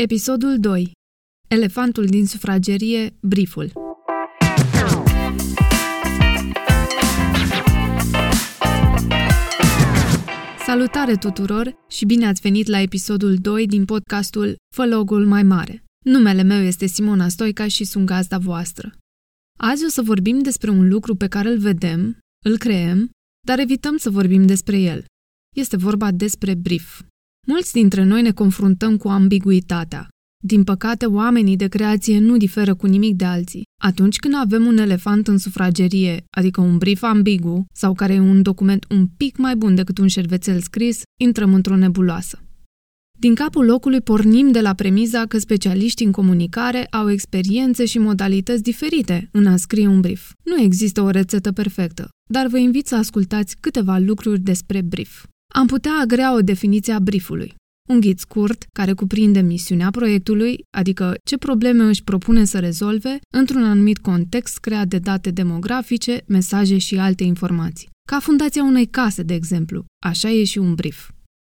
Episodul 2. Elefantul din sufragerie, brieful. Salutare tuturor și bine ați venit la episodul 2 din podcastul Fă logul mai mare. Numele meu este Simona Stoica și sunt gazda voastră. Azi o să vorbim despre un lucru pe care îl vedem, îl creăm, dar evităm să vorbim despre el. Este vorba despre brief. Mulți dintre noi ne confruntăm cu ambiguitatea. Din păcate, oamenii de creație nu diferă cu nimic de alții. Atunci când avem un elefant în sufragerie, adică un brief ambigu, sau care e un document un pic mai bun decât un șervețel scris, intrăm într-o nebuloasă. Din capul locului pornim de la premiza că specialiștii în comunicare au experiențe și modalități diferite în a scrie un brief. Nu există o rețetă perfectă, dar vă invit să ascultați câteva lucruri despre brief. Am putea agrea o definiție a briefului. Un ghid scurt care cuprinde misiunea proiectului, adică ce probleme își propune să rezolve într-un anumit context creat de date demografice, mesaje și alte informații. Ca fundația unei case, de exemplu, așa e și un brief.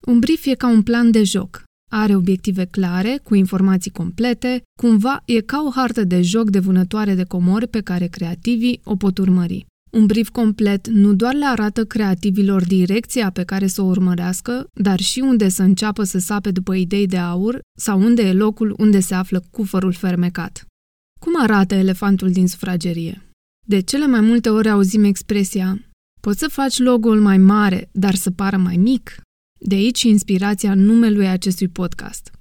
Un brief e ca un plan de joc. Are obiective clare, cu informații complete, cumva e ca o hartă de joc de vânătoare de comori pe care creativii o pot urmări. Un brief complet nu doar le arată creativilor direcția pe care să o urmărească, dar și unde să înceapă să sape după idei de aur sau unde e locul unde se află cufărul fermecat. Cum arată elefantul din sufragerie? De cele mai multe ori auzim expresia Poți să faci logo-ul mai mare, dar să pară mai mic? De aici inspirația numelui acestui podcast.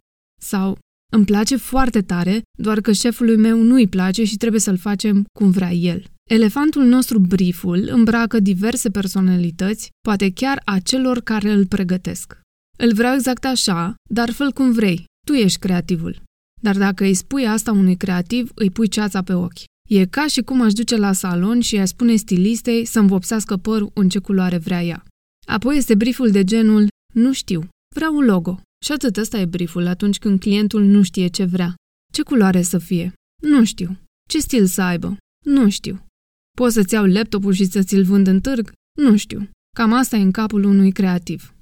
Sau îmi place foarte tare, doar că șefului meu nu îi place și trebuie să-l facem cum vrea el. Elefantul nostru brieful îmbracă diverse personalități, poate chiar a celor care îl pregătesc. Îl vreau exact așa, dar fă cum vrei. Tu ești creativul. Dar dacă îi spui asta unui creativ, îi pui ceața pe ochi. E ca și cum aș duce la salon și aș spune stilistei să-mi vopsească părul în ce culoare vrea ea. Apoi este brieful de genul, nu știu, vreau un logo. Și atât ăsta e brieful atunci când clientul nu știe ce vrea. Ce culoare să fie? Nu știu. Ce stil să aibă? Nu știu. Poți să-ți iau laptopul și să ți-l vând în târg? Nu știu. Cam asta e în capul unui creativ.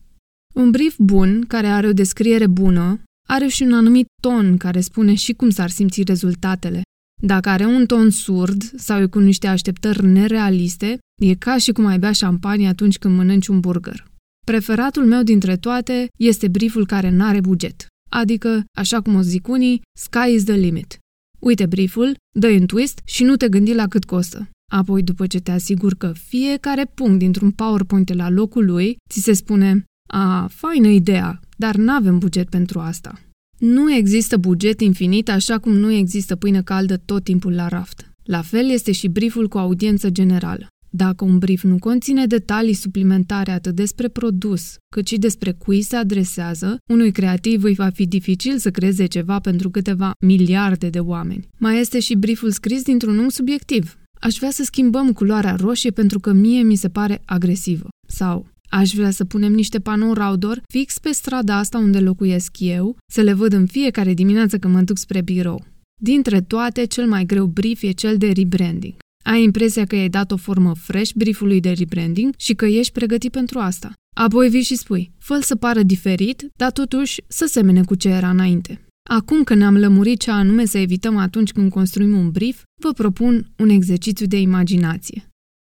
Un brief bun, care are o descriere bună, are și un anumit ton care spune și cum s-ar simți rezultatele. Dacă are un ton surd sau e cu niște așteptări nerealiste, e ca și cum ai bea șampanie atunci când mănânci un burger. Preferatul meu dintre toate este brieful care n-are buget. Adică, așa cum o zic unii, sky is the limit. Uite brieful, dă un twist și nu te gândi la cât costă. Apoi, după ce te asiguri că fiecare punct dintr-un PowerPoint e la locul lui, ți se spune A, faină ideea, dar nu avem buget pentru asta. Nu există buget infinit așa cum nu există pâine caldă tot timpul la raft. La fel este și brieful cu audiență generală. Dacă un brief nu conține detalii suplimentare atât despre produs, cât și despre cui se adresează, unui creativ îi va fi dificil să creeze ceva pentru câteva miliarde de oameni. Mai este și brieful scris dintr-un unghi subiectiv. Aș vrea să schimbăm culoarea roșie pentru că mie mi se pare agresivă. Sau Aș vrea să punem niște panouri outdoor fix pe strada asta unde locuiesc eu, să le văd în fiecare dimineață când mă duc spre birou. Dintre toate, cel mai greu brief e cel de rebranding. Ai impresia că i-ai dat o formă fresh briefului de rebranding și că ești pregătit pentru asta. Apoi vii și spui, fă să pară diferit, dar totuși să semene cu ce era înainte. Acum că ne-am lămurit ce anume să evităm atunci când construim un brief, vă propun un exercițiu de imaginație.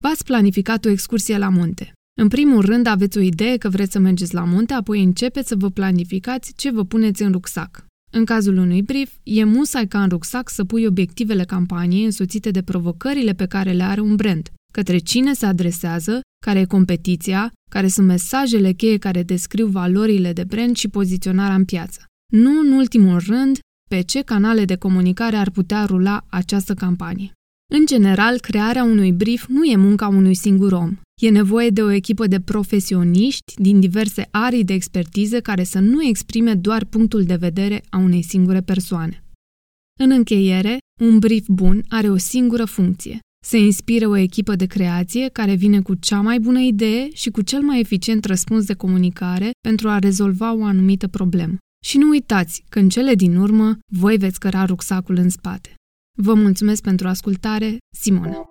V-ați planificat o excursie la munte. În primul rând aveți o idee că vreți să mergeți la munte, apoi începeți să vă planificați ce vă puneți în rucsac. În cazul unui brief, e musai ca în rucsac să pui obiectivele campaniei însoțite de provocările pe care le are un brand, către cine se adresează, care e competiția, care sunt mesajele cheie care descriu valorile de brand și poziționarea în piață. Nu în ultimul rând, pe ce canale de comunicare ar putea rula această campanie. În general, crearea unui brief nu e munca unui singur om. E nevoie de o echipă de profesioniști din diverse arii de expertiză care să nu exprime doar punctul de vedere a unei singure persoane. În încheiere, un brief bun are o singură funcție. Să inspire o echipă de creație care vine cu cea mai bună idee și cu cel mai eficient răspuns de comunicare pentru a rezolva o anumită problemă. Și nu uitați că în cele din urmă voi veți căra rucsacul în spate. Vă mulțumesc pentru ascultare, Simona.